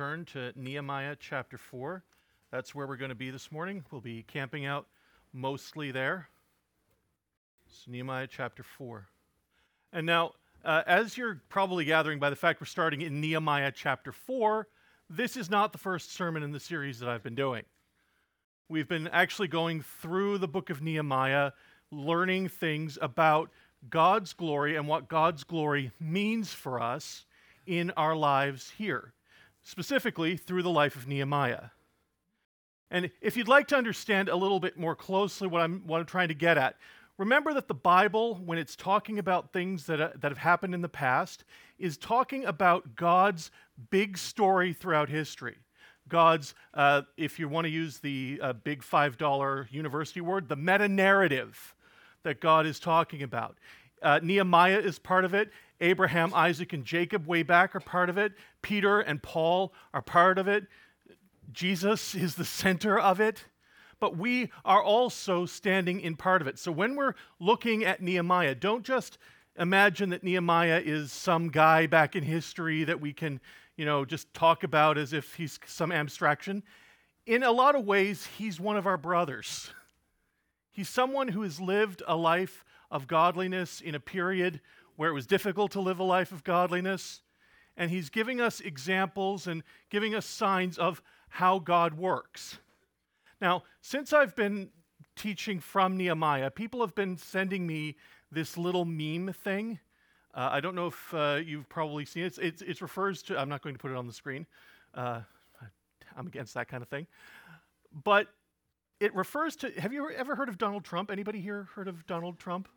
turn to Nehemiah chapter 4. That's where we're going to be this morning. We'll be camping out mostly there. So, Nehemiah chapter 4. And now, uh, as you're probably gathering by the fact we're starting in Nehemiah chapter 4, this is not the first sermon in the series that I've been doing. We've been actually going through the book of Nehemiah, learning things about God's glory and what God's glory means for us in our lives here, specifically through the life of Nehemiah. And if you'd like to understand a little bit more closely what I'm, what I'm trying to get at, remember that the Bible, when it's talking about things that, uh, that have happened in the past, is talking about God's big story throughout history. God's, uh, if you want to use the uh, big $5 university word, the meta narrative that God is talking about. Uh, Nehemiah is part of it. Abraham, Isaac, and Jacob, way back, are part of it. Peter and Paul are part of it. Jesus is the center of it. But we are also standing in part of it. So when we're looking at Nehemiah, don't just imagine that Nehemiah is some guy back in history that we can, you know, just talk about as if he's some abstraction. In a lot of ways, he's one of our brothers. He's someone who has lived a life of godliness in a period where it was difficult to live a life of godliness. And he's giving us examples and giving us signs of how God works. Now, since I've been teaching from Nehemiah, people have been sending me this little meme thing. Uh, I don't know if uh, you've probably seen it. It, it refers to, I'm not going to put it on the screen. Uh, I'm against that kind of thing. But it refers to, have you ever heard of Donald Trump? Anybody here heard of Donald Trump?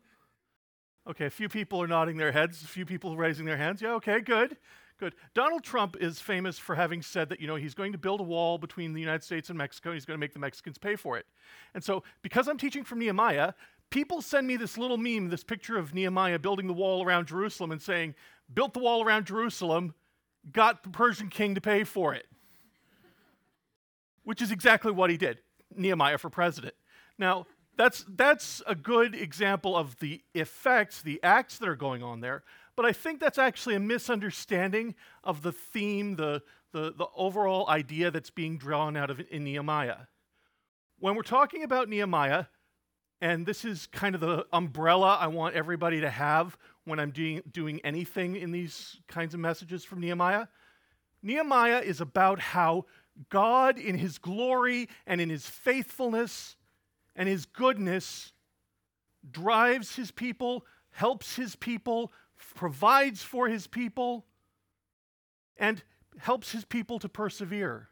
Okay, a few people are nodding their heads, a few people raising their hands. Yeah, okay, good. Good. Donald Trump is famous for having said that, you know, he's going to build a wall between the United States and Mexico, and he's going to make the Mexicans pay for it. And so, because I'm teaching from Nehemiah, people send me this little meme, this picture of Nehemiah building the wall around Jerusalem and saying, built the wall around Jerusalem, got the Persian king to pay for it. Which is exactly what he did. Nehemiah for president. Now, that's, that's a good example of the effects, the acts that are going on there. But I think that's actually a misunderstanding of the theme, the, the, the overall idea that's being drawn out of in Nehemiah. When we're talking about Nehemiah, and this is kind of the umbrella I want everybody to have when I'm doing, doing anything in these kinds of messages from Nehemiah. Nehemiah is about how God, in his glory and in his faithfulness and his goodness, drives his people, helps his people, provides for his people, and helps his people to persevere.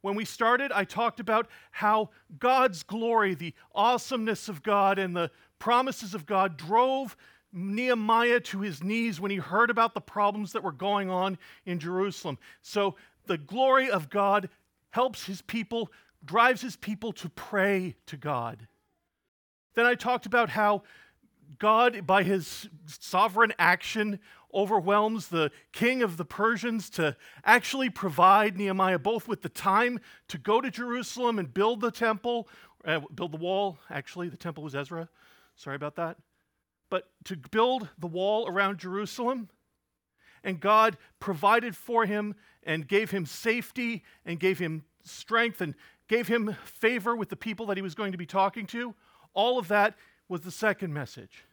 When we started, I talked about how God's glory, the awesomeness of God, and the promises of God drove Nehemiah to his knees when he heard about the problems that were going on in Jerusalem. So the glory of God helps his people, drives his people to pray to God. Then I talked about how God, by his sovereign action, overwhelms the king of the Persians to actually provide Nehemiah both with the time to go to Jerusalem and build the temple, uh, build the wall. Actually, the temple was Ezra. Sorry about that. But to build the wall around Jerusalem. And God provided for him and gave him safety and gave him strength and gave him favor with the people that he was going to be talking to. All of that was the second message.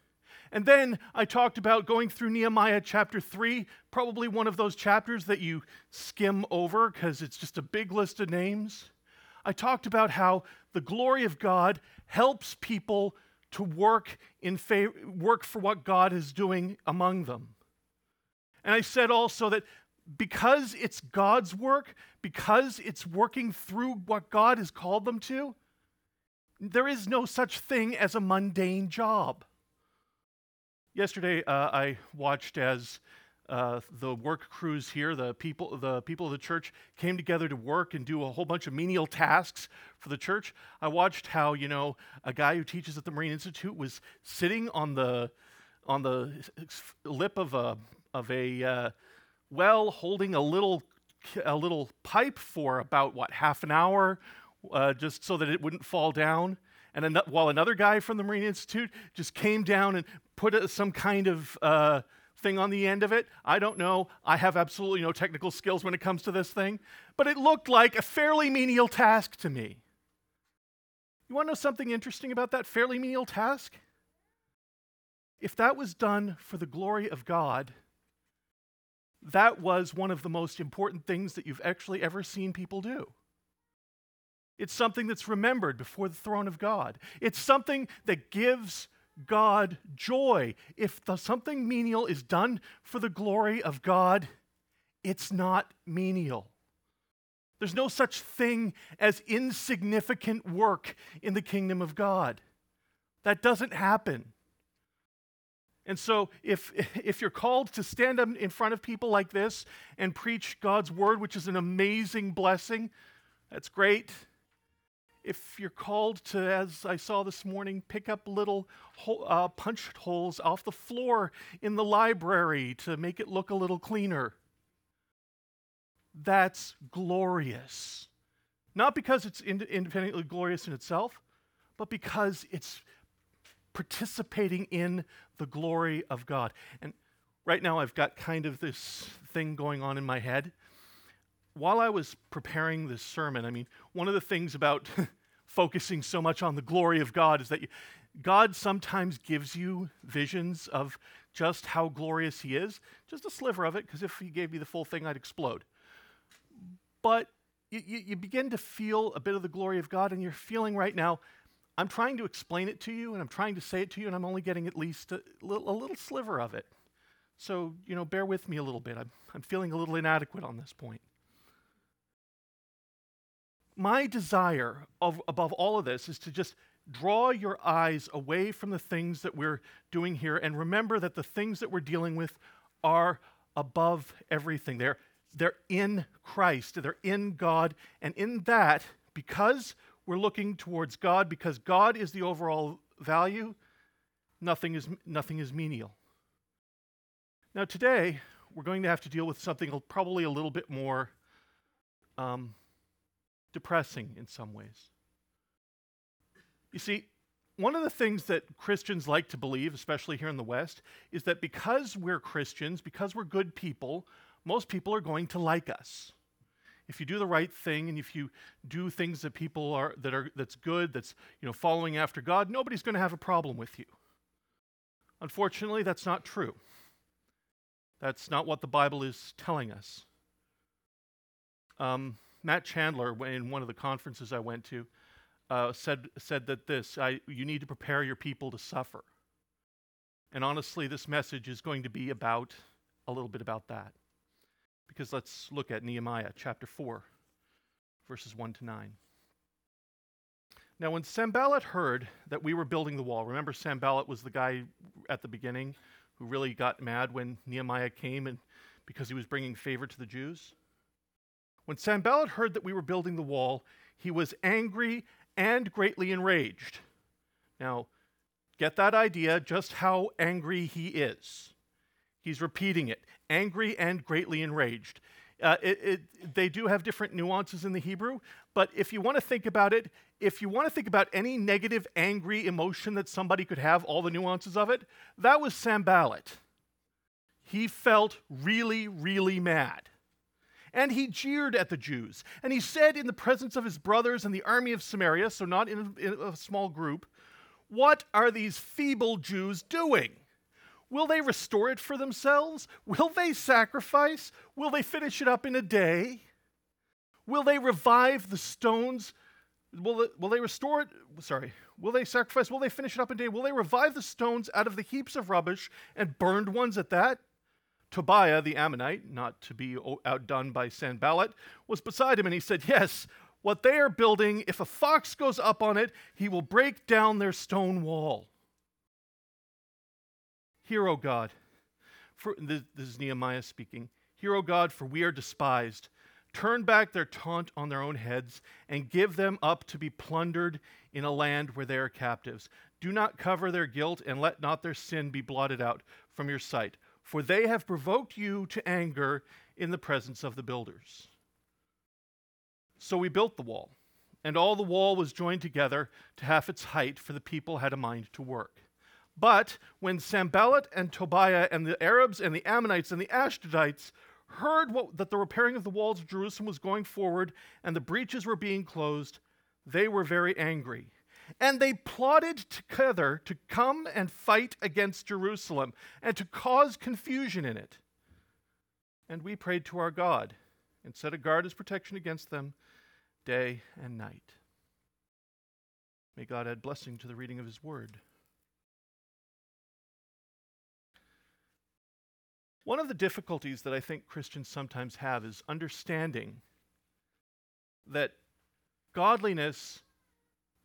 And then I talked about going through Nehemiah chapter 3, probably one of those chapters that you skim over because it's just a big list of names. I talked about how the glory of God helps people to work in favor, work for what God is doing among them. And I said also that because it's God's work, because it's working through what God has called them to, there is no such thing as a mundane job. Yesterday, uh, I watched as uh, the work crews here, the people, the people of the church, came together to work and do a whole bunch of menial tasks for the church. I watched how you know a guy who teaches at the Marine Institute was sitting on the on the lip of a of a uh, well, holding a little a little pipe for about what half an hour, uh, just so that it wouldn't fall down. And an- while another guy from the Marine Institute just came down and put a, some kind of uh, thing on the end of it. I don't know. I have absolutely no technical skills when it comes to this thing, but it looked like a fairly menial task to me. You want to know something interesting about that fairly menial task? If that was done for the glory of God, that was one of the most important things that you've actually ever seen people do. It's something that's remembered before the throne of God. It's something that gives God joy. If the, something menial is done for the glory of God, it's not menial. There's no such thing as insignificant work in the kingdom of God. That doesn't happen. And so, if, if you're called to stand up in front of people like this and preach God's word, which is an amazing blessing, that's great if you're called to, as I saw this morning, pick up little uh, punched holes off the floor in the library to make it look a little cleaner, that's glorious. Not because it's ind- independently glorious in itself, but because it's participating in the glory of God. And right now, I've got kind of this thing going on in my head while I was preparing this sermon, I mean, one of the things about focusing so much on the glory of God is that you, God sometimes gives you visions of just how glorious He is, just a sliver of it, because if He gave me the full thing, I'd explode. But you, you, begin to feel a bit of the glory of God, and you're feeling right now, I'm trying to explain it to you, and I'm trying to say it to you, and I'm only getting at least a, little, a little sliver of it. So, you know, bear with me a little bit. I'm, I'm feeling a little inadequate on this point my desire of, above all of this is to just draw your eyes away from the things that we're doing here and remember that the things that we're dealing with are above everything. They're, they're in Christ, they're in God, and in that, because we're looking towards God, because God is the overall value, nothing is, nothing is menial. Now, today, we're going to have to deal with something probably a little bit more um, depressing in some ways. You see, one of the things that Christians like to believe, especially here in the West, is that because we're Christians, because we're good people, most people are going to like us. If you do the right thing and if you do things that people are that are that's good, that's you know following after God, nobody's going to have a problem with you. Unfortunately, that's not true. That's not what the Bible is telling us. Um, Matt Chandler, in one of the conferences I went to, uh, said, said that this I, you need to prepare your people to suffer. And honestly, this message is going to be about a little bit about that. Because let's look at Nehemiah chapter 4, verses 1 to 9. Now, when Sanballat heard that we were building the wall, remember Sanballat was the guy at the beginning who really got mad when Nehemiah came and because he was bringing favor to the Jews? When Sanballat heard that we were building the wall, he was angry and greatly enraged. Now, get that idea just how angry he is. He's repeating it angry and greatly enraged. Uh, it, it, they do have different nuances in the Hebrew, but if you want to think about it, if you want to think about any negative, angry emotion that somebody could have, all the nuances of it, that was Sanballat. He felt really, really mad. And he jeered at the Jews. And he said in the presence of his brothers and the army of Samaria, so not in a, in a small group, What are these feeble Jews doing? Will they restore it for themselves? Will they sacrifice? Will they finish it up in a day? Will they revive the stones? Will, will they restore it? Sorry. Will they sacrifice? Will they finish it up in a day? Will they revive the stones out of the heaps of rubbish and burned ones at that? Tobiah the Ammonite, not to be outdone by Sanballat, was beside him, and he said, Yes, what they are building, if a fox goes up on it, he will break down their stone wall. Hear, O God, for, this is Nehemiah speaking. Hear, O God, for we are despised. Turn back their taunt on their own heads and give them up to be plundered in a land where they are captives. Do not cover their guilt and let not their sin be blotted out from your sight for they have provoked you to anger in the presence of the builders. So we built the wall, and all the wall was joined together to half its height, for the people had a mind to work. But when Sanballat and Tobiah and the Arabs and the Ammonites and the Ashdodites heard what, that the repairing of the walls of Jerusalem was going forward and the breaches were being closed, they were very angry. And they plotted together to come and fight against Jerusalem and to cause confusion in it. And we prayed to our God and set a guard as protection against them day and night. May God add blessing to the reading of his word. One of the difficulties that I think Christians sometimes have is understanding that godliness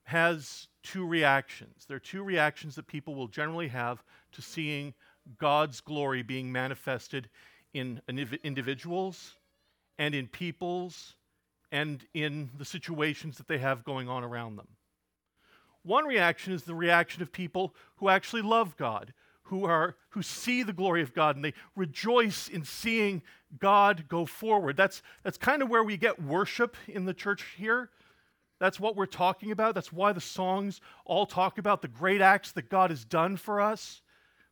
has two reactions. There are two reactions that people will generally have to seeing God's glory being manifested in individuals and in peoples and in the situations that they have going on around them. One reaction is the reaction of people who actually love God, who are who see the glory of God and they rejoice in seeing God go forward. That's that's kind of where we get worship in the church here. That's what we're talking about. That's why the songs all talk about the great acts that God has done for us,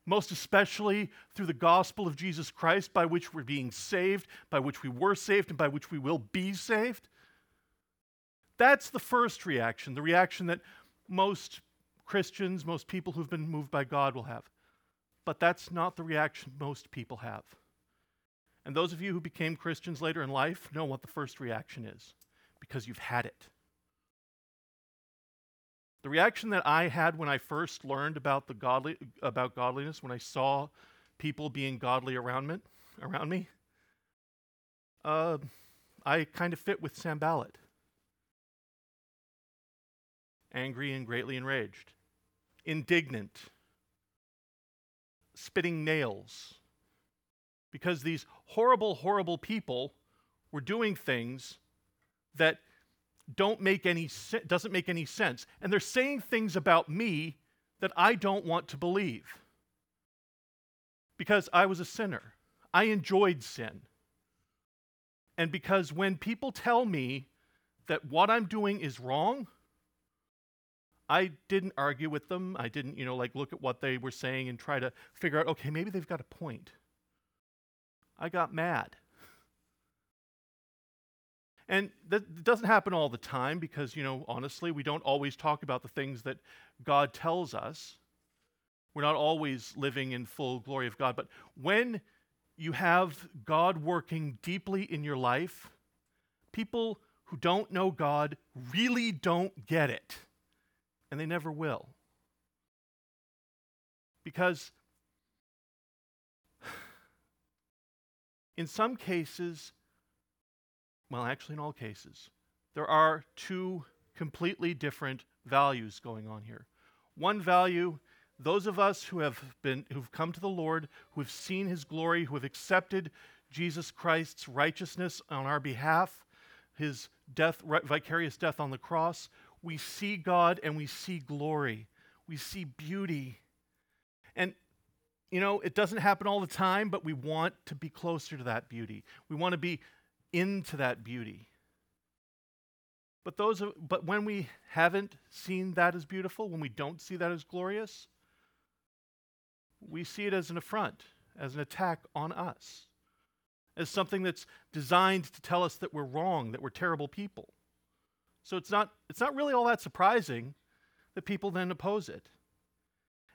most especially through the gospel of Jesus Christ, by which we're being saved, by which we were saved, and by which we will be saved. That's the first reaction, the reaction that most Christians, most people who've been moved by God will have. But that's not the reaction most people have. And those of you who became Christians later in life know what the first reaction is because you've had it. The reaction that I had when I first learned about, the godly, about godliness, when I saw people being godly around me, around me uh, I kind of fit with Sanballat. Angry and greatly enraged, indignant, spitting nails, because these horrible, horrible people were doing things that don't make any se- doesn't make any sense. And they're saying things about me that I don't want to believe. Because I was a sinner. I enjoyed sin. And because when people tell me that what I'm doing is wrong, I didn't argue with them. I didn't, you know, like look at what they were saying and try to figure out, okay, maybe they've got a point. I got mad. And that doesn't happen all the time because, you know, honestly, we don't always talk about the things that God tells us. We're not always living in full glory of God. But when you have God working deeply in your life, people who don't know God really don't get it. And they never will. Because in some cases, well, actually, in all cases, there are two completely different values going on here. One value, those of us who have been who've come to the Lord, who have seen his glory, who have accepted Jesus Christ's righteousness on our behalf, his death vicarious death on the cross, we see God and we see glory. We see beauty. And you know, it doesn't happen all the time, but we want to be closer to that beauty. We want to be into that beauty. But those but when we haven't seen that as beautiful, when we don't see that as glorious, we see it as an affront, as an attack on us, as something that's designed to tell us that we're wrong, that we're terrible people. So it's not it's not really all that surprising that people then oppose it.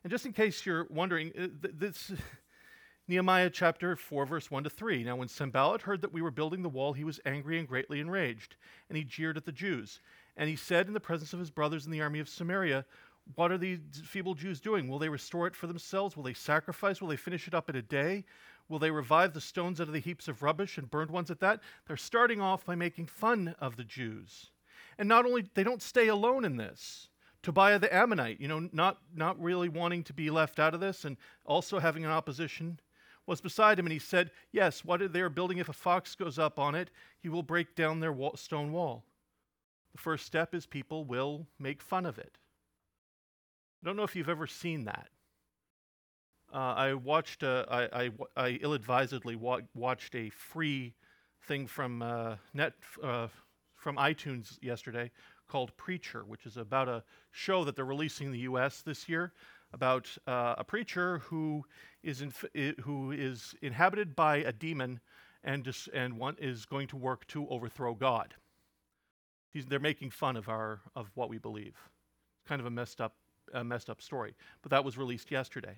And just in case you're wondering, uh, this Nehemiah chapter 4, verse 1 to 3. Now, when Sanballat heard that we were building the wall, he was angry and greatly enraged, and he jeered at the Jews. And he said in the presence of his brothers in the army of Samaria, What are these feeble Jews doing? Will they restore it for themselves? Will they sacrifice? Will they finish it up in a day? Will they revive the stones out of the heaps of rubbish and burned ones at that? They're starting off by making fun of the Jews. And not only, they don't stay alone in this. Tobiah the Ammonite, you know, not, not really wanting to be left out of this and also having an opposition was beside him, and he said, Yes, what they are building, if a fox goes up on it, he will break down their wall, stone wall. The first step is people will make fun of it. I don't know if you've ever seen that. Uh, I watched, uh, I, I, I ill-advisedly wa- watched a free thing from uh, net uh, from iTunes yesterday called Preacher, which is about a show that they're releasing in the U.S. this year about uh, a preacher who is inf- who is inhabited by a demon and, dis- and one is going to work to overthrow God. He's, they're making fun of, our, of what we believe. It's kind of a messed up, a messed up story. But that was released yesterday.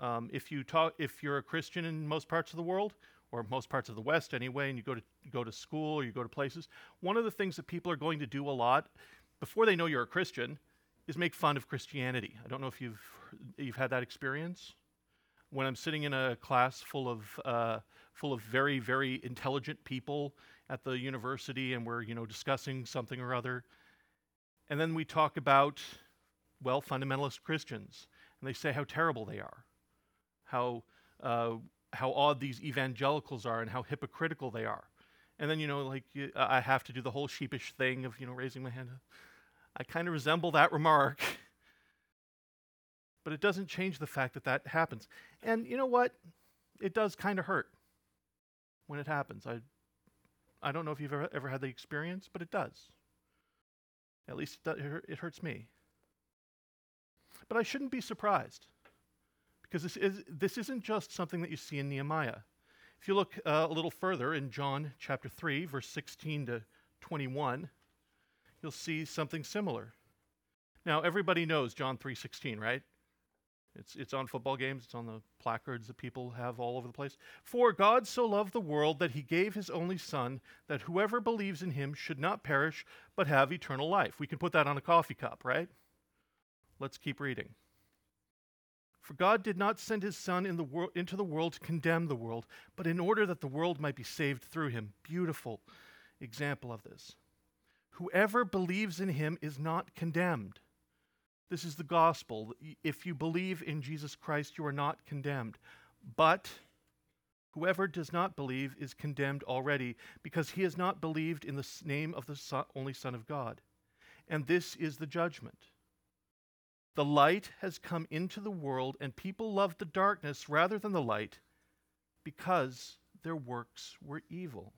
Um, if, you talk, if you're a Christian in most parts of the world, or most parts of the West anyway, and you go to go to school or you go to places, one of the things that people are going to do a lot before they know you're a Christian is make fun of Christianity. I don't know if you've you've had that experience. When I'm sitting in a class full of uh, full of very very intelligent people at the university, and we're you know discussing something or other, and then we talk about well fundamentalist Christians, and they say how terrible they are, how uh, how odd these evangelicals are and how hypocritical they are. And then, you know, like you, I have to do the whole sheepish thing of, you know, raising my hand. I kind of resemble that remark. but it doesn't change the fact that that happens. And you know what? It does kind of hurt when it happens. I, I don't know if you've ever, ever had the experience, but it does. At least it, it hurts me. But I shouldn't be surprised because this, is, this isn't just something that you see in Nehemiah. If you look uh, a little further in John chapter 3, verse 16 to 21, you'll see something similar. Now, everybody knows John 3:16, right? It's, it's on football games, it's on the placards that people have all over the place. For God so loved the world that he gave his only Son, that whoever believes in him should not perish, but have eternal life. We can put that on a coffee cup, right? Let's keep reading. For God did not send his Son in the wor- into the world to condemn the world, but in order that the world might be saved through him. Beautiful example of this. Whoever believes in him is not condemned. This is the gospel. If you believe in Jesus Christ, you are not condemned. But whoever does not believe is condemned already, because he has not believed in the name of the son, only Son of God. And this is the judgment. The light has come into the world, and people loved the darkness rather than the light because their works were evil.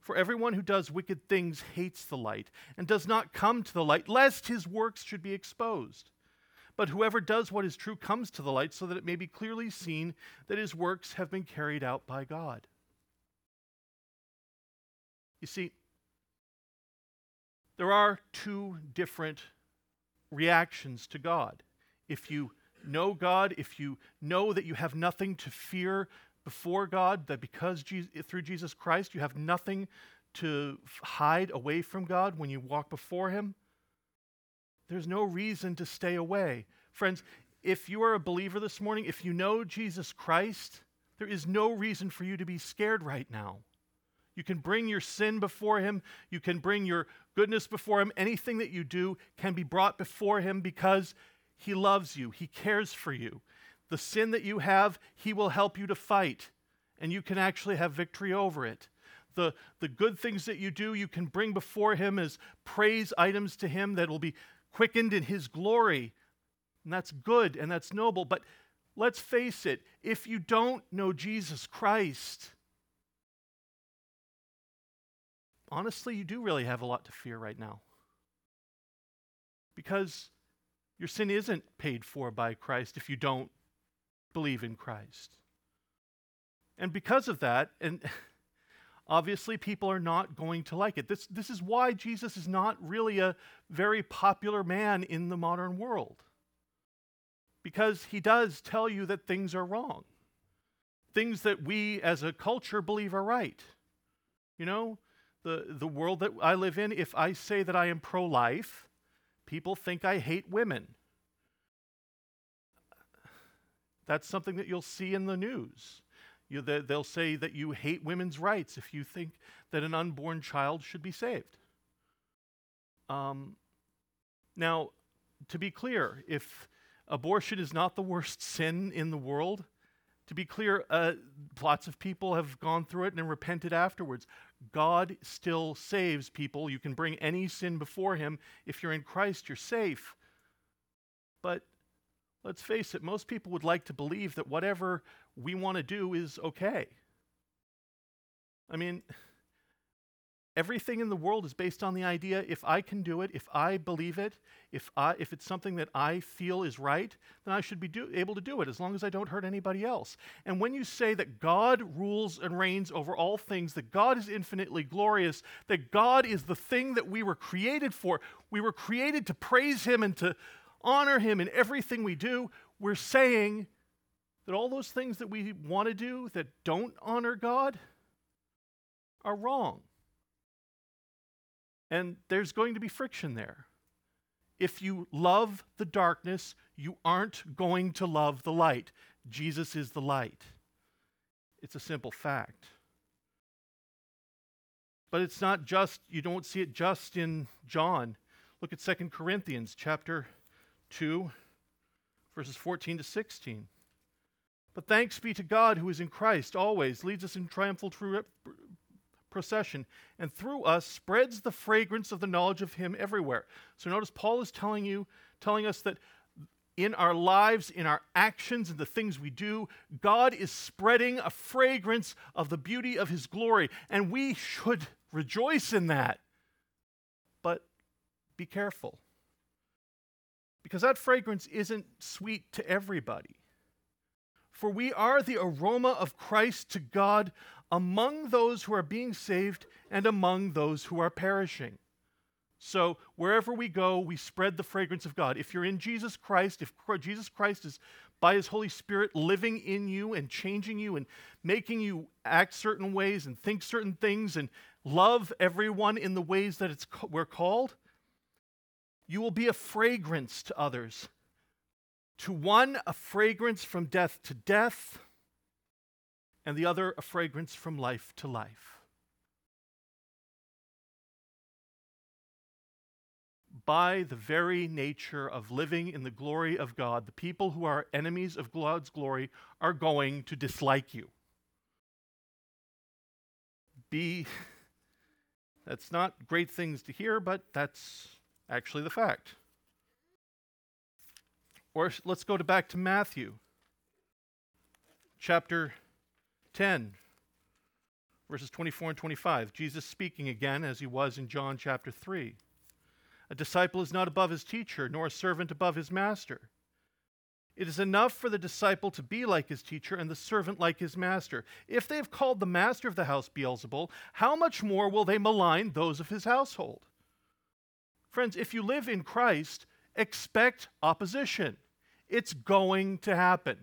For everyone who does wicked things hates the light and does not come to the light, lest his works should be exposed. But whoever does what is true comes to the light, so that it may be clearly seen that his works have been carried out by God. You see, there are two different reactions to God. If you know God, if you know that you have nothing to fear before God, that because Jesus, through Jesus Christ you have nothing to hide away from God when you walk before Him, there's no reason to stay away. Friends, if you are a believer this morning, if you know Jesus Christ, there is no reason for you to be scared right now. You can bring your sin before Him. You can bring your goodness before Him. Anything that you do can be brought before Him because He loves you, He cares for you. The sin that you have, He will help you to fight, and you can actually have victory over it. The, the good things that you do, you can bring before Him as praise items to Him that will be quickened in His glory. And that's good and that's noble. But let's face it, if you don't know Jesus Christ, honestly, you do really have a lot to fear right now. Because your sin isn't paid for by Christ if you don't believe in Christ. And because of that, and obviously people are not going to like it. This, this is why Jesus is not really a very popular man in the modern world. Because he does tell you that things are wrong. Things that we as a culture believe are right. You know, the, the world that I live in, if I say that I am pro life, people think I hate women. That's something that you'll see in the news. You, they, they'll say that you hate women's rights if you think that an unborn child should be saved. Um, now, to be clear, if abortion is not the worst sin in the world, to be clear, uh, lots of people have gone through it and repented afterwards. God still saves people. You can bring any sin before Him. If you're in Christ, you're safe. But let's face it, most people would like to believe that whatever we want to do is okay. I mean, everything in the world is based on the idea if I can do it, if I believe it, if, I, if it's something that I feel is right, then I should be do, able to do it as long as I don't hurt anybody else. And when you say that God rules and reigns over all things, that God is infinitely glorious, that God is the thing that we were created for, we were created to praise Him and to honor Him in everything we do, we're saying that all those things that we want to do that don't honor God are wrong. And there's going to be friction there. If you love the darkness, you aren't going to love the light. Jesus is the light. It's a simple fact. But it's not just, you don't see it just in John. Look at 2 Corinthians chapter 2, verses 14 to 16. But thanks be to God who is in Christ always, leads us in triumphal procession, and through us spreads the fragrance of the knowledge of him everywhere. So notice Paul is telling you, telling us that in our lives, in our actions, and the things we do, God is spreading a fragrance of the beauty of his glory, and we should rejoice in that. But be careful. Because that fragrance isn't sweet to everybody. For we are the aroma of Christ to God among those who are being saved and among those who are perishing. So, wherever we go, we spread the fragrance of God. If you're in Jesus Christ, if Jesus Christ is by his Holy Spirit living in you and changing you and making you act certain ways and think certain things and love everyone in the ways that it's, we're called, you will be a fragrance to others. To one, a fragrance from death to death and the other a fragrance from life to life. By the very nature of living in the glory of God, the people who are enemies of God's glory are going to dislike you. Be that's not great things to hear, but that's actually the fact. Or let's go to back to Matthew chapter 10, verses 24 and 25. Jesus speaking again as he was in John chapter 3. A disciple is not above his teacher, nor a servant above his master. It is enough for the disciple to be like his teacher and the servant like his master. If they have called the master of the house Beelzebul, how much more will they malign those of his household? Friends, if you live in Christ, expect opposition. It's going to happen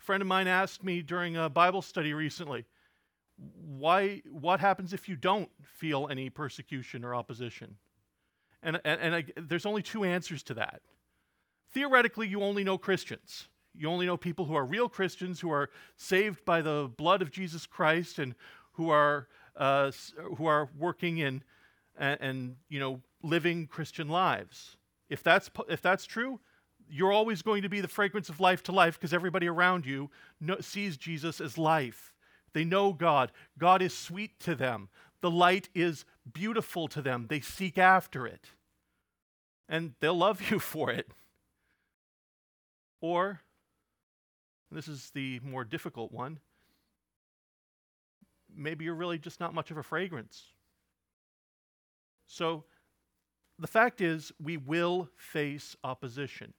A friend of mine asked me during a Bible study recently, why, what happens if you don't feel any persecution or opposition? And, and, and I, there's only two answers to that. Theoretically, you only know Christians. You only know people who are real Christians, who are saved by the blood of Jesus Christ, and who are, uh, who are working in and, and you know living Christian lives. If that's, if that's true, you're always going to be the fragrance of life to life because everybody around you know, sees Jesus as life. They know God. God is sweet to them. The light is beautiful to them. They seek after it. And they'll love you for it. Or, this is the more difficult one, maybe you're really just not much of a fragrance. So, the fact is, we will face opposition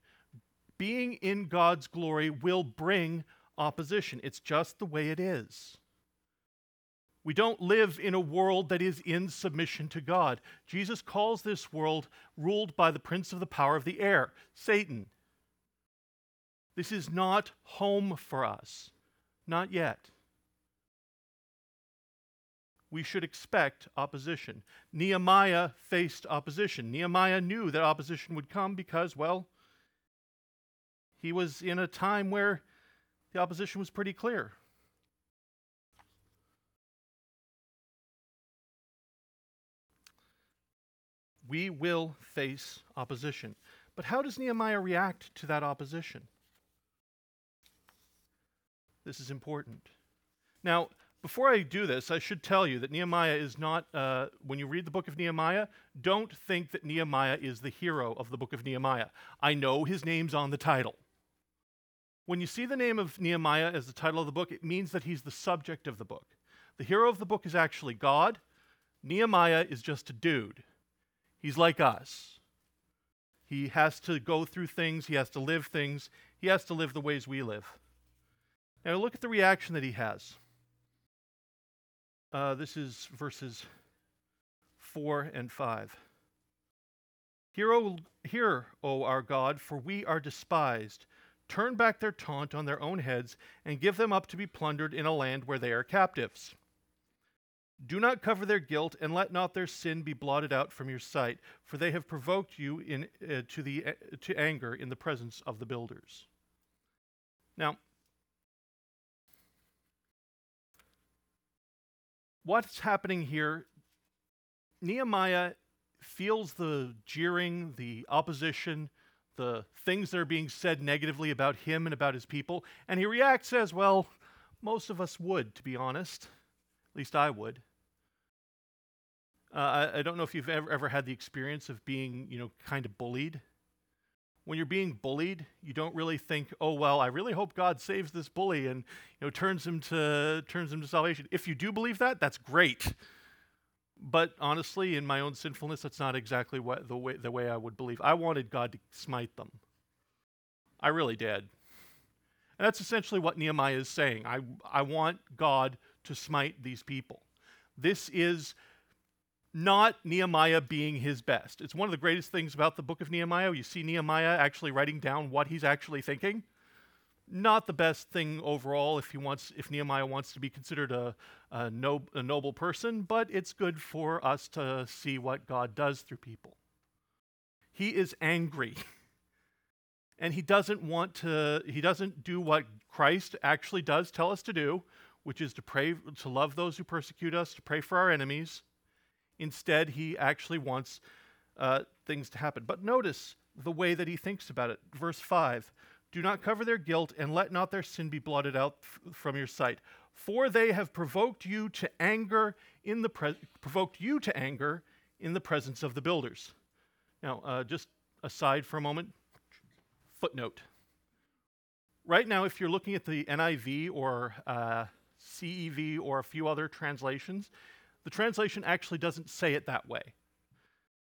being in God's glory will bring opposition. It's just the way it is. We don't live in a world that is in submission to God. Jesus calls this world ruled by the prince of the power of the air, Satan. This is not home for us. Not yet. We should expect opposition. Nehemiah faced opposition. Nehemiah knew that opposition would come because, well, he was in a time where the opposition was pretty clear. We will face opposition. But how does Nehemiah react to that opposition? This is important. Now, before I do this, I should tell you that Nehemiah is not, uh, when you read the book of Nehemiah, don't think that Nehemiah is the hero of the book of Nehemiah. I know his name's on the title. When you see the name of Nehemiah as the title of the book, it means that he's the subject of the book. The hero of the book is actually God. Nehemiah is just a dude. He's like us. He has to go through things, he has to live things, he has to live the ways we live. Now, look at the reaction that he has. Uh, this is verses 4 and 5. Hear, o, hear, O our God, for we are despised. Turn back their taunt on their own heads, and give them up to be plundered in a land where they are captives. Do not cover their guilt, and let not their sin be blotted out from your sight, for they have provoked you in, uh, to, the, uh, to anger in the presence of the builders. Now, what's happening here? Nehemiah feels the jeering, the opposition, the things that are being said negatively about him and about his people, and he reacts as well. Most of us would, to be honest. At least I would. Uh, I, I, don't know if you've ever, ever had the experience of being, you know, kind of bullied. When you're being bullied, you don't really think, "Oh well, I really hope God saves this bully and you know turns him to turns him to salvation." If you do believe that, that's great. But honestly, in my own sinfulness, that's not exactly what the way the way I would believe. I wanted God to smite them. I really did. And that's essentially what Nehemiah is saying. I, I want God to smite these people. This is not Nehemiah being his best. It's one of the greatest things about the book of Nehemiah. You see Nehemiah actually writing down what he's actually thinking. Not the best thing overall if he wants, if Nehemiah wants to be considered a, a, nob- a noble person, but it's good for us to see what God does through people. He is angry. and he doesn't want to, he doesn't do what Christ actually does tell us to do, which is to pray, to love those who persecute us, to pray for our enemies Instead, he actually wants uh, things to happen. But notice the way that he thinks about it. Verse 5 Do not cover their guilt, and let not their sin be blotted out f- from your sight. For they have provoked you to anger in the pre- provoked you to anger in the presence of the builders. Now, uh, just aside for a moment, footnote. Right now, if you're looking at the NIV or uh, CEV or a few other translations, the translation actually doesn't say it that way.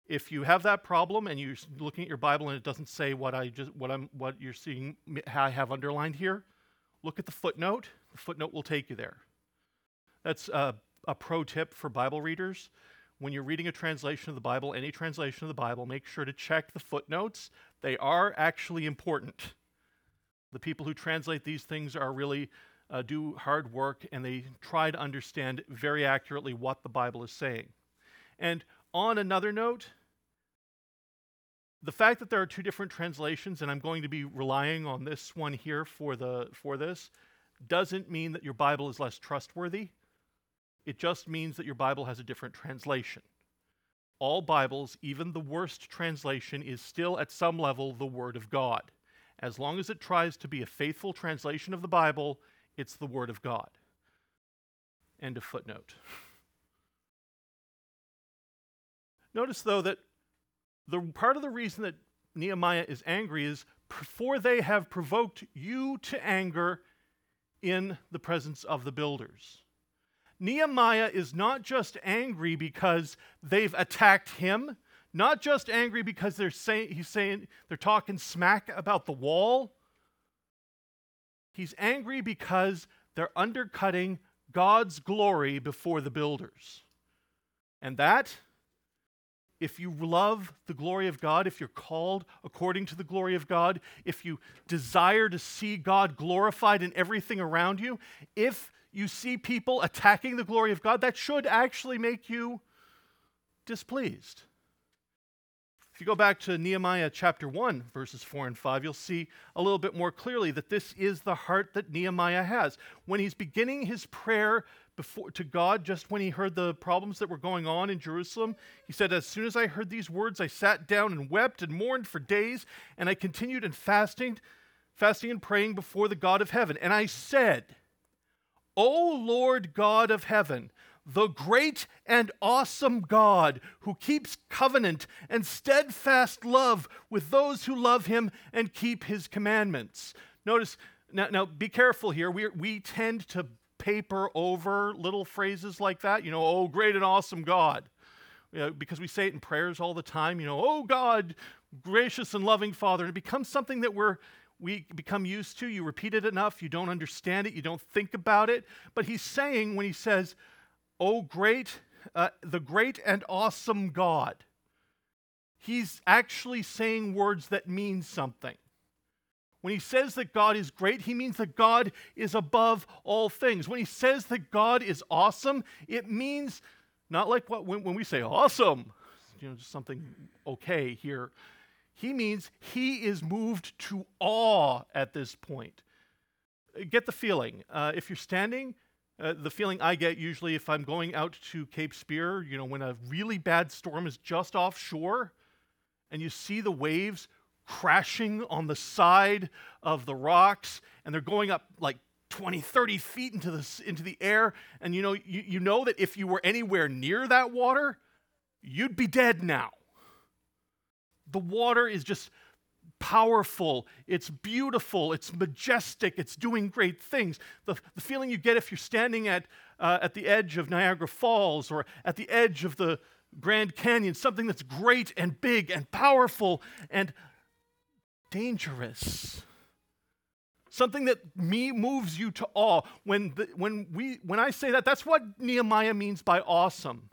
If you have that problem and you're looking at your Bible and it doesn't say what I just what I'm what you're seeing I have underlined here, look at the footnote. The footnote will take you there. That's a, a pro tip for Bible readers. When you're reading a translation of the Bible, any translation of the Bible, make sure to check the footnotes. They are actually important. The people who translate these things are really uh, do hard work and they try to understand very accurately what the Bible is saying. And on another note, the fact that there are two different translations, and I'm going to be relying on this one here for, the, for this, doesn't mean that your Bible is less trustworthy. It just means that your Bible has a different translation. All Bibles, even the worst translation, is still at some level the Word of God. As long as it tries to be a faithful translation of the Bible, it's the Word of God. End of footnote. Notice, though, that the part of the reason that Nehemiah is angry is for they have provoked you to anger in the presence of the builders. Nehemiah is not just angry because they've attacked him, not just angry because they're saying he's saying they're talking smack about the wall, He's angry because they're undercutting God's glory before the builders. And that, if you love the glory of God, if you're called according to the glory of God, if you desire to see God glorified in everything around you, if you see people attacking the glory of God, that should actually make you displeased. If you go back to Nehemiah chapter 1, verses 4 and 5, you'll see a little bit more clearly that this is the heart that Nehemiah has. When he's beginning his prayer before, to God, just when he heard the problems that were going on in Jerusalem, he said, As soon as I heard these words, I sat down and wept and mourned for days, and I continued in fasting, fasting and praying before the God of heaven. And I said, O Lord God of heaven, the great and awesome God who keeps covenant and steadfast love with those who love him and keep his commandments. Notice, now, now be careful here. We, we tend to paper over little phrases like that. You know, oh, great and awesome God. You know, because we say it in prayers all the time, you know, oh God, gracious and loving Father. And it becomes something that we're we become used to. You repeat it enough, you don't understand it, you don't think about it. But he's saying when he says, Oh, great, uh, the great and awesome God, he's actually saying words that mean something. When he says that God is great, he means that God is above all things. When he says that God is awesome, it means not like what when, when we say awesome, you know, just something okay here. He means he is moved to awe at this point. Get the feeling. Uh, if you're standing, uh, the feeling I get usually if I'm going out to Cape Spear, you know, when a really bad storm is just offshore and you see the waves crashing on the side of the rocks and they're going up like 20, 30 feet into the, into the air. And you know, you, you know that if you were anywhere near that water, you'd be dead now. The water is just powerful, it's beautiful, it's majestic, it's doing great things. The, the feeling you get if you're standing at, uh, at the edge of Niagara Falls or at the edge of the Grand Canyon, something that's great and big and powerful and dangerous. Something that me moves you to awe. When, the, when, we, when I say that, that's what Nehemiah means by awesome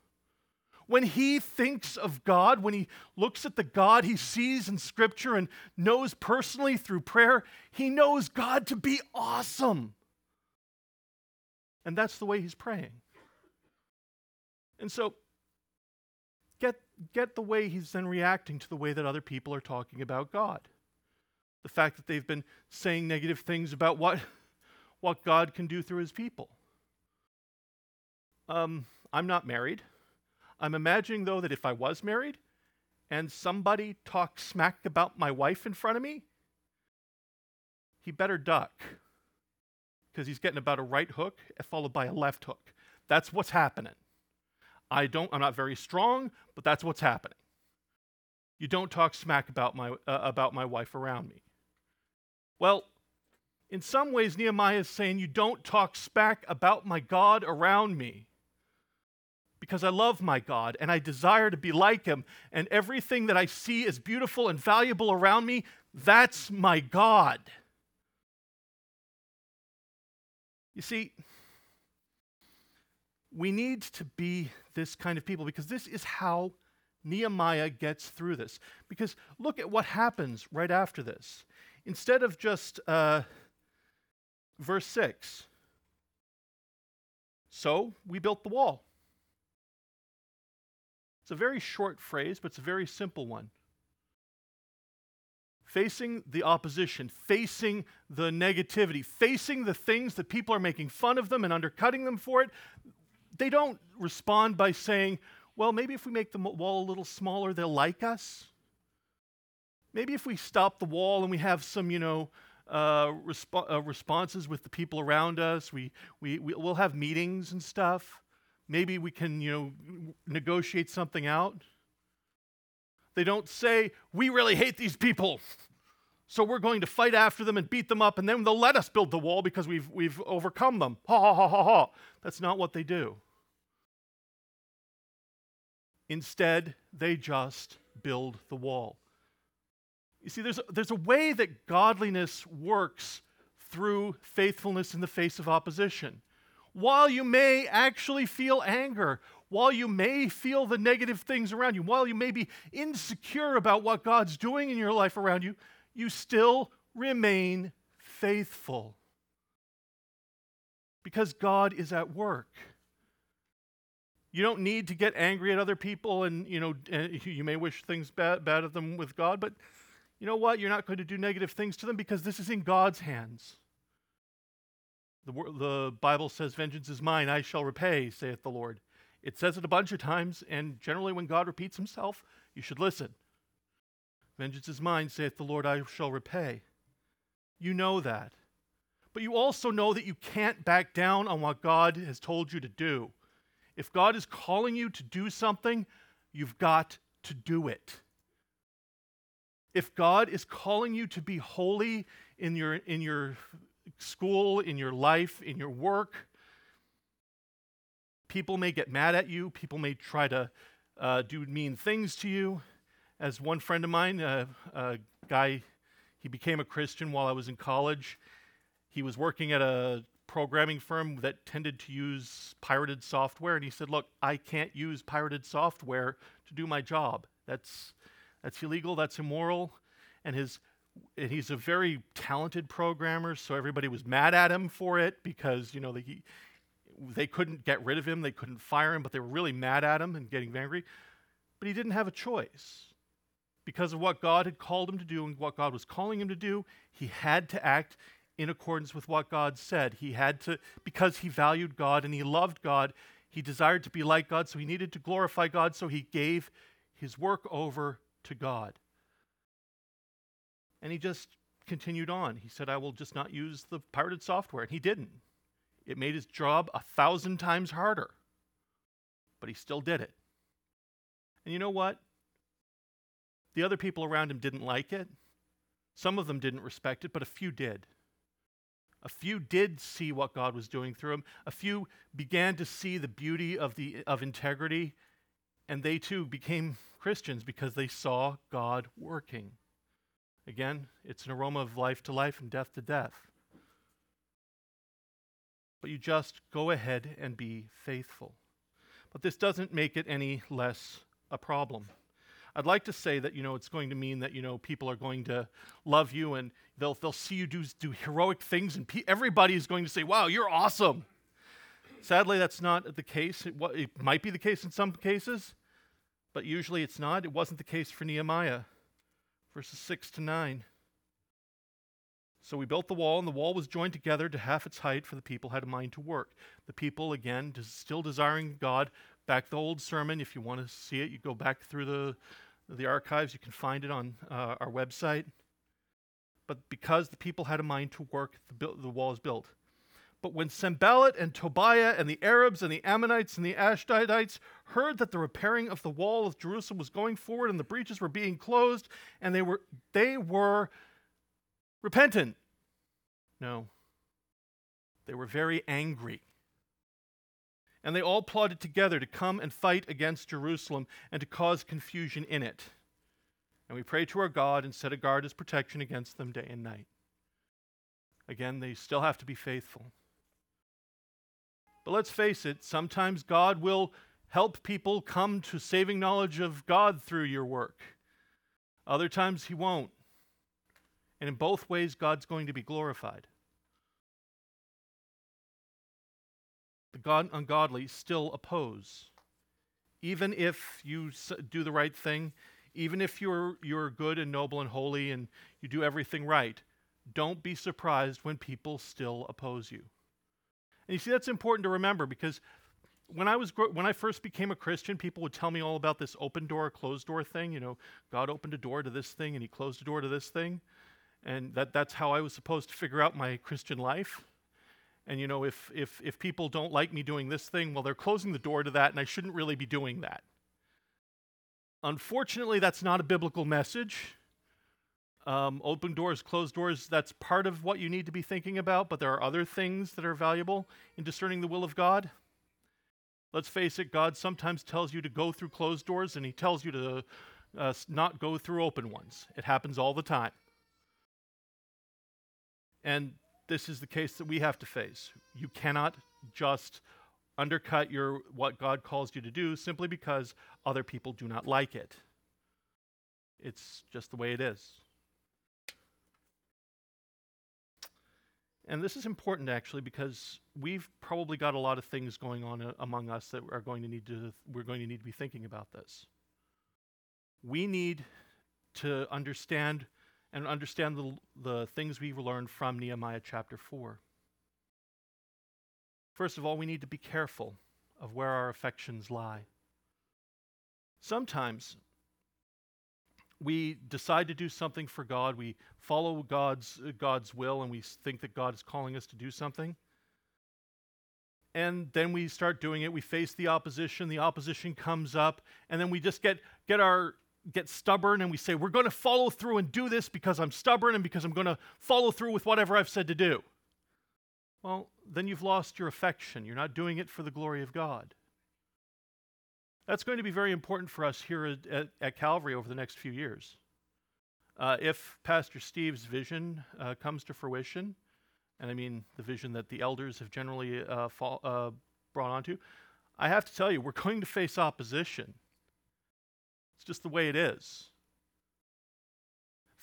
when he thinks of God, when he looks at the God he sees in Scripture and knows personally through prayer, he knows God to be awesome. And that's the way he's praying. And so, get, get the way he's then reacting to the way that other people are talking about God. The fact that they've been saying negative things about what, what God can do through his people. Um, I'm not married. I'm imagining, though, that if I was married and somebody talked smack about my wife in front of me, he better duck because he's getting about a right hook followed by a left hook. That's what's happening. I don't, I'm not very strong, but that's what's happening. You don't talk smack about my, uh, about my wife around me. Well, in some ways, Nehemiah is saying, You don't talk smack about my God around me because I love my God and I desire to be like him, and everything that I see is beautiful and valuable around me, that's my God. You see, we need to be this kind of people because this is how Nehemiah gets through this. Because look at what happens right after this. Instead of just uh, verse 6, so we built the wall. It's a very short phrase, but it's a very simple one. Facing the opposition, facing the negativity, facing the things that people are making fun of them and undercutting them for it, they don't respond by saying, well, maybe if we make the wall a little smaller, they'll like us. Maybe if we stop the wall and we have some, you know, uh, resp- uh, responses with the people around us, we, we, we'll have meetings and stuff maybe we can, you know, negotiate something out. They don't say, we really hate these people, so we're going to fight after them and beat them up, and then they'll let us build the wall because we've, we've overcome them. Ha ha ha ha ha. That's not what they do. Instead, they just build the wall. You see, there's a, there's a way that godliness works through faithfulness in the face of opposition while you may actually feel anger, while you may feel the negative things around you, while you may be insecure about what God's doing in your life around you, you still remain faithful. Because God is at work. You don't need to get angry at other people and, you know, eh, you may wish things bad, bad of them with God, but you know what? You're not going to do negative things to them because this is in God's hands. The, the Bible says, Vengeance is mine, I shall repay, saith the Lord. It says it a bunch of times, and generally when God repeats himself, you should listen. Vengeance is mine, saith the Lord, I shall repay. You know that. But you also know that you can't back down on what God has told you to do. If God is calling you to do something, you've got to do it. If God is calling you to be holy in your, in your school, in your life, in your work, people may get mad at you, people may try to uh, do mean things to you. As one friend of mine, uh, a guy, he became a Christian while I was in college. He was working at a programming firm that tended to use pirated software, and he said, "Look, I can't use pirated software to do my job. That's that's illegal. That's immoral." And his and he's a very talented programmer, so everybody was mad at him for it because you know they, they couldn't get rid of him, they couldn't fire him, but they were really mad at him and getting angry. But he didn't have a choice. Because of what God had called him to do and what God was calling him to do, he had to act in accordance with what God said. He had to, because he valued God and he loved God, he desired to be like God, so he needed to glorify God, so he gave his work over to God. And he just continued on. He said, I will just not use the pirated software. And he didn't. It made his job a thousand times harder. But he still did it. And you know what? The other people around him didn't like it. Some of them didn't respect it, but a few did. A few did see what God was doing through him. A few began to see the beauty of, the, of integrity, and they too became Christians because they saw God working. Again, it's an aroma of life to life and death to death. But you just go ahead and be faithful. But this doesn't make it any less a problem. I'd like to say that you know it's going to mean that you know people are going to love you and they'll they'll see you do do heroic things and pe- everybody is going to say, "Wow, you're awesome." Sadly, that's not the case. It, it might be the case in some cases, but usually it's not. It wasn't the case for Nehemiah verses 6 to 9. So we built the wall, and the wall was joined together to half its height, for the people had a mind to work. The people, again, still desiring God. Back the old sermon, if you want to see it, you go back through the, the archives, you can find it on uh, our website. But because the people had a mind to work, the, the wall is built. But when Sanballat and Tobiah and the Arabs and the Ammonites and the Ashdodites heard that the repairing of the wall of Jerusalem was going forward and the breaches were being closed, and they were they were repentant. No. They were very angry. And they all plotted together to come and fight against Jerusalem and to cause confusion in it. And we pray to our God and set a guard as protection against them day and night. Again, they still have to be faithful. But let's face it, sometimes God will help people come to saving knowledge of God through your work. Other times, He won't. And in both ways, God's going to be glorified. The God ungodly still oppose. Even if you do the right thing, even if you're, you're good and noble and holy and you do everything right, don't be surprised when people still oppose you. And you see, that's important to remember because when I was when I first became a Christian, people would tell me all about this open door, closed door thing. You know, God opened a door to this thing and He closed a door to this thing, and that that's how I was supposed to figure out my Christian life. And you know, if if if people don't like me doing this thing, well, they're closing the door to that, and I shouldn't really be doing that. Unfortunately, that's not a biblical message. Um, open doors, closed doors, that's part of what you need to be thinking about, but there are other things that are valuable in discerning the will of God. Let's face it, God sometimes tells you to go through closed doors and He tells you to uh, not go through open ones. It happens all the time. And this is the case that we have to face. You cannot just undercut your what God calls you to do simply because other people do not like it. It's just the way it is. And this is important actually because we've probably got a lot of things going on uh, among us that are going to need to we're going to need to be thinking about this. We need to understand and understand the, the things we've learned from Nehemiah chapter 4. First of all, we need to be careful of where our affections lie. Sometimes we decide to do something for God, we follow God's, uh, God's will, and we think that God is calling us to do something. And then we start doing it. We face the opposition. The opposition comes up, and then we just get get our get stubborn, and we say, "We're going to follow through and do this because I'm stubborn and because I'm going to follow through with whatever I've said to do." Well, then you've lost your affection. You're not doing it for the glory of God. That's going to be very important for us here at, at, Calvary over the next few years. Uh, if Pastor Steve's vision uh, comes to fruition, and I mean the vision that the elders have generally uh, fall, uh, brought onto, I have to tell you, we're going to face opposition. It's just the way it is.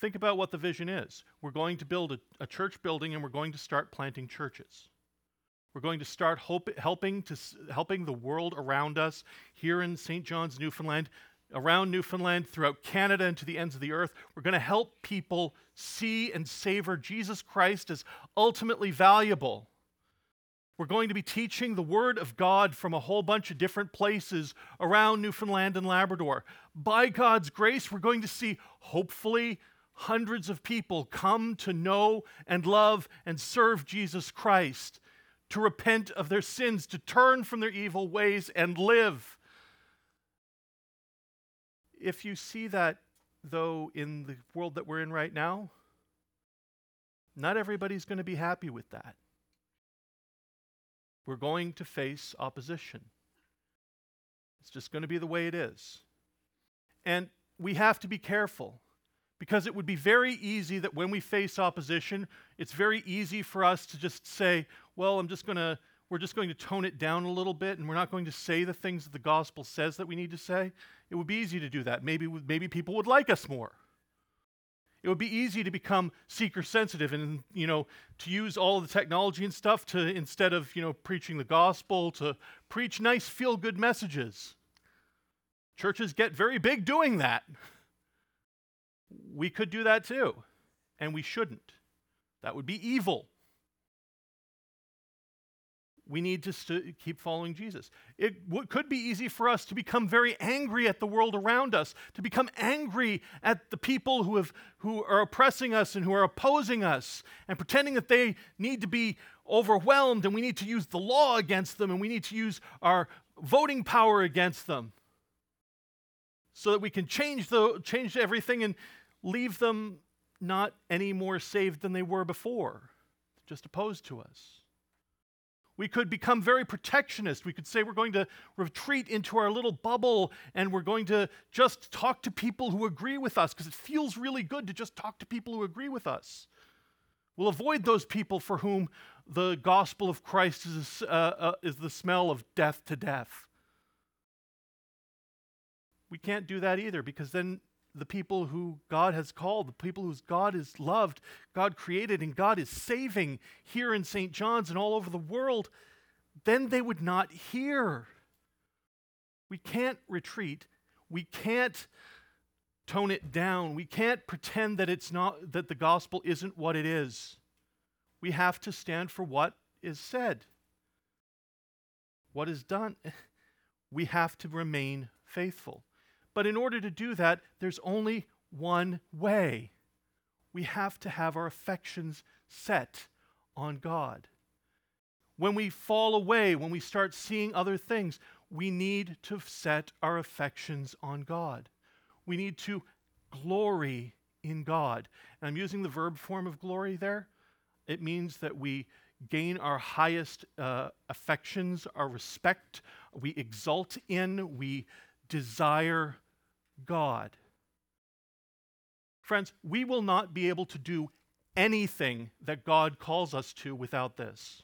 Think about what the vision is. We're going to build a, a church building and we're going to start planting churches. We're going to start hope, helping, to, helping the world around us here in St. John's, Newfoundland, around Newfoundland, throughout Canada, and to the ends of the earth. We're going to help people see and savor Jesus Christ as ultimately valuable. We're going to be teaching the Word of God from a whole bunch of different places around Newfoundland and Labrador. By God's grace, we're going to see, hopefully, hundreds of people come to know and love and serve Jesus Christ, to repent of their sins, to turn from their evil ways and live. If you see that, though, in the world that we're in right now, not everybody's going to be happy with that. We're going to face opposition. It's just going to be the way it is. And we have to be careful because it would be very easy that when we face opposition, it's very easy for us to just say, well, I'm just going to we're just going to tone it down a little bit and we're not going to say the things that the gospel says that we need to say. It would be easy to do that. Maybe maybe people would like us more. It would be easy to become seeker sensitive and you know to use all the technology and stuff to instead of you know preaching the gospel to preach nice feel good messages. Churches get very big doing that. We could do that too, and we shouldn't. That would be evil. We need to st- keep following Jesus. It w- could be easy for us to become very angry at the world around us, to become angry at the people who, have, who are oppressing us and who are opposing us, and pretending that they need to be overwhelmed and we need to use the law against them and we need to use our voting power against them so that we can change, the, change everything and leave them not any more saved than they were before, just opposed to us. We could become very protectionist. We could say we're going to retreat into our little bubble and we're going to just talk to people who agree with us because it feels really good to just talk to people who agree with us. We'll avoid those people for whom the gospel of Christ is, uh, uh, is the smell of death to death. We can't do that either because then the people who God has called, the people whose God is loved, God created, and God is saving here in St. John's and all over the world, then they would not hear. We can't retreat. We can't tone it down. We can't pretend that it's not that the gospel isn't what it is. We have to stand for what is said. What is done. We have to remain faithful. But in order to do that, there's only one way. We have to have our affections set on God. When we fall away, when we start seeing other things, we need to set our affections on God. We need to glory in God. And I'm using the verb form of glory there. It means that we gain our highest uh, affections, our respect, we exult in, we desire God. Friends, we will not be able to do anything that God calls us to without this.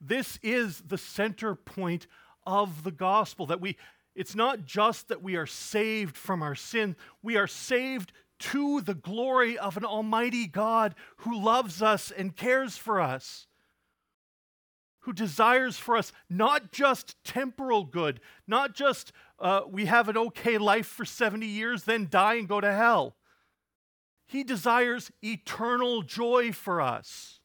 This is the center point of the gospel that we it's not just that we are saved from our sin, we are saved to the glory of an almighty God who loves us and cares for us who desires for us not just temporal good, not just uh, we have an okay life for 70 years, then die and go to hell. He desires eternal joy for us.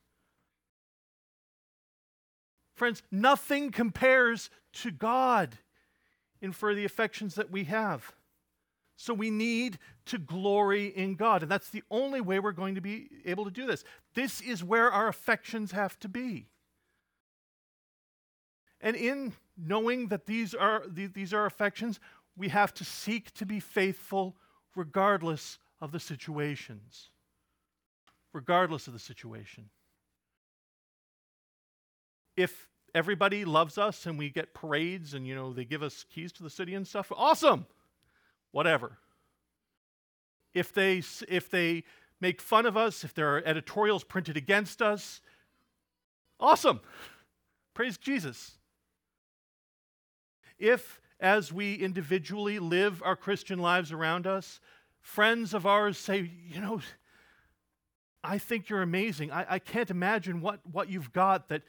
Friends, nothing compares to God in for the affections that we have. So we need to glory in God. And that's the only way we're going to be able to do this. This is where our affections have to be. And in knowing that these are, these are affections, we have to seek to be faithful regardless of the situations. Regardless of the situation. If everybody loves us and we get parades and you know they give us keys to the city and stuff, awesome. Whatever. If they if they make fun of us, if there are editorials printed against us, awesome. Praise Jesus. If as we individually live our Christian lives around us, friends of ours say, you know, I think you're amazing. I, I can't imagine what, what you've got that,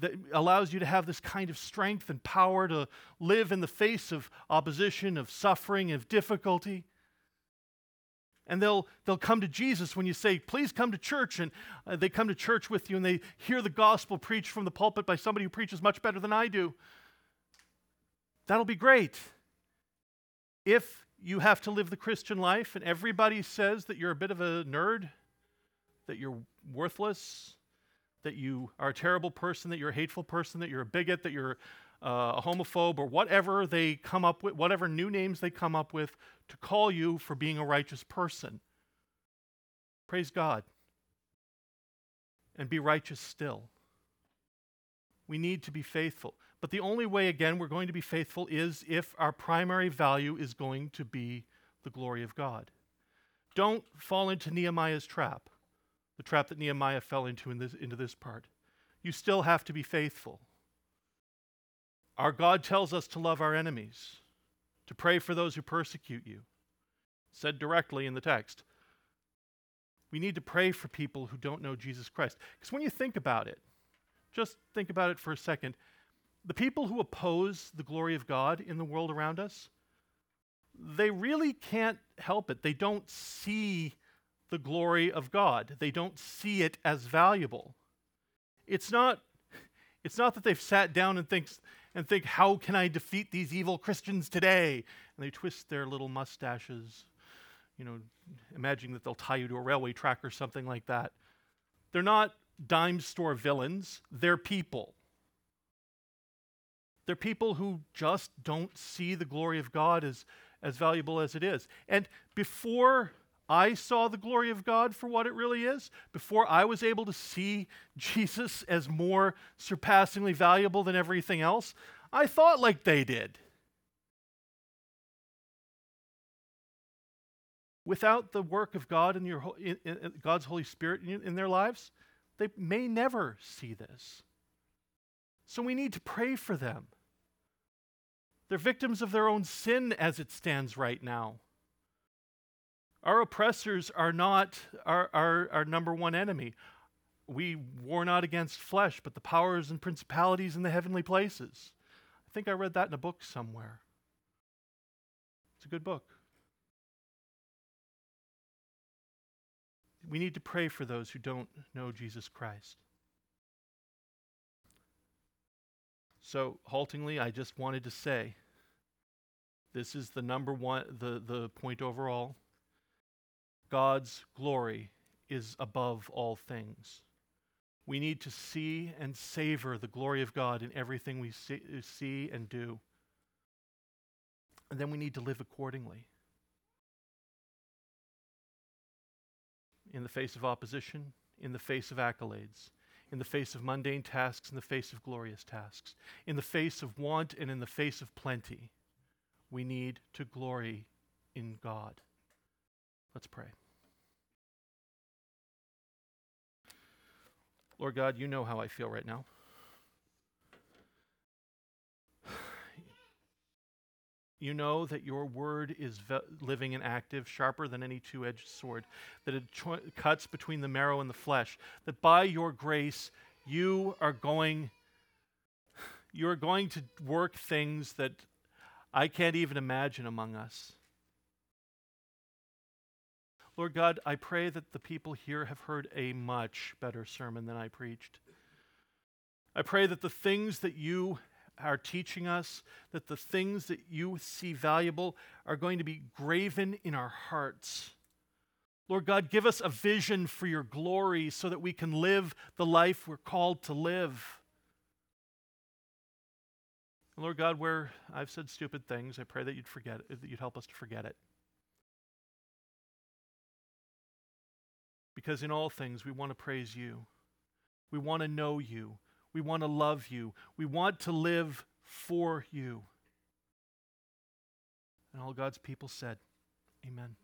that allows you to have this kind of strength and power to live in the face of opposition, of suffering, of difficulty. And they'll, they'll come to Jesus when you say, please come to church. And uh, they come to church with you and they hear the gospel preached from the pulpit by somebody who preaches much better than I do. That'll be great. If you have to live the Christian life and everybody says that you're a bit of a nerd, that you're worthless, that you are a terrible person, that you're a hateful person, that you're a bigot, that you're uh, a homophobe, or whatever they come up with, whatever new names they come up with to call you for being a righteous person. Praise God. And be righteous still. We need to be faithful. But the only way, again, we're going to be faithful is if our primary value is going to be the glory of God. Don't fall into Nehemiah's trap the trap that Nehemiah fell into in this, into this part. You still have to be faithful. Our God tells us to love our enemies, to pray for those who persecute you. Said directly in the text. We need to pray for people who don't know Jesus Christ. Because when you think about it, just think about it for a second. The people who oppose the glory of God in the world around us, they really can't help it. They don't see the glory of God. They don't see it as valuable. It's not, it's not that they've sat down and think, and think, how can I defeat these evil Christians today? And they twist their little mustaches, you know, imagining that they'll tie you to a railway track or something like that. They're not dime store villains, they're people. They're people who just don't see the glory of God as, as valuable as it is. And before I saw the glory of God for what it really is, before I was able to see Jesus as more surpassingly valuable than everything else, I thought like they did. Without the work of God and your, in, in, God's Holy Spirit in, in their lives, they may never see this. So we need to pray for them. They're victims of their own sin as it stands right now. Our oppressors are not our, our, our number one enemy. We war not against flesh, but the powers and principalities in the heavenly places. I think I read that in a book somewhere. It's a good book. We need to pray for those who don't know Jesus Christ. So, haltingly, I just wanted to say this is the number one, the, the point overall. God's glory is above all things. We need to see and savor the glory of God in everything we see, see and do. And then we need to live accordingly. In the face of opposition, in the face of accolades, in the face of mundane tasks, in the face of glorious tasks, in the face of want and in the face of plenty, we need to glory in God. Let's pray. Lord God, you know how I feel right now. You know that your word is ve- living and active, sharper than any two edged sword, that it cho- cuts between the marrow and the flesh, that by your grace you are going you are going to work things that I can't even imagine among us. Lord God, I pray that the people here have heard a much better sermon than I preached. I pray that the things that you are teaching us, that the things that you see valuable are going to be graven in our hearts. Lord God, give us a vision for your glory so that we can live the life we're called to live. Lord God, where I've said stupid things, I pray that you'd forget it, that you'd help us to forget it. Because in all things, we want to praise you. We want to know you. We want to love you. We want to live for you. And all God's people said, Amen.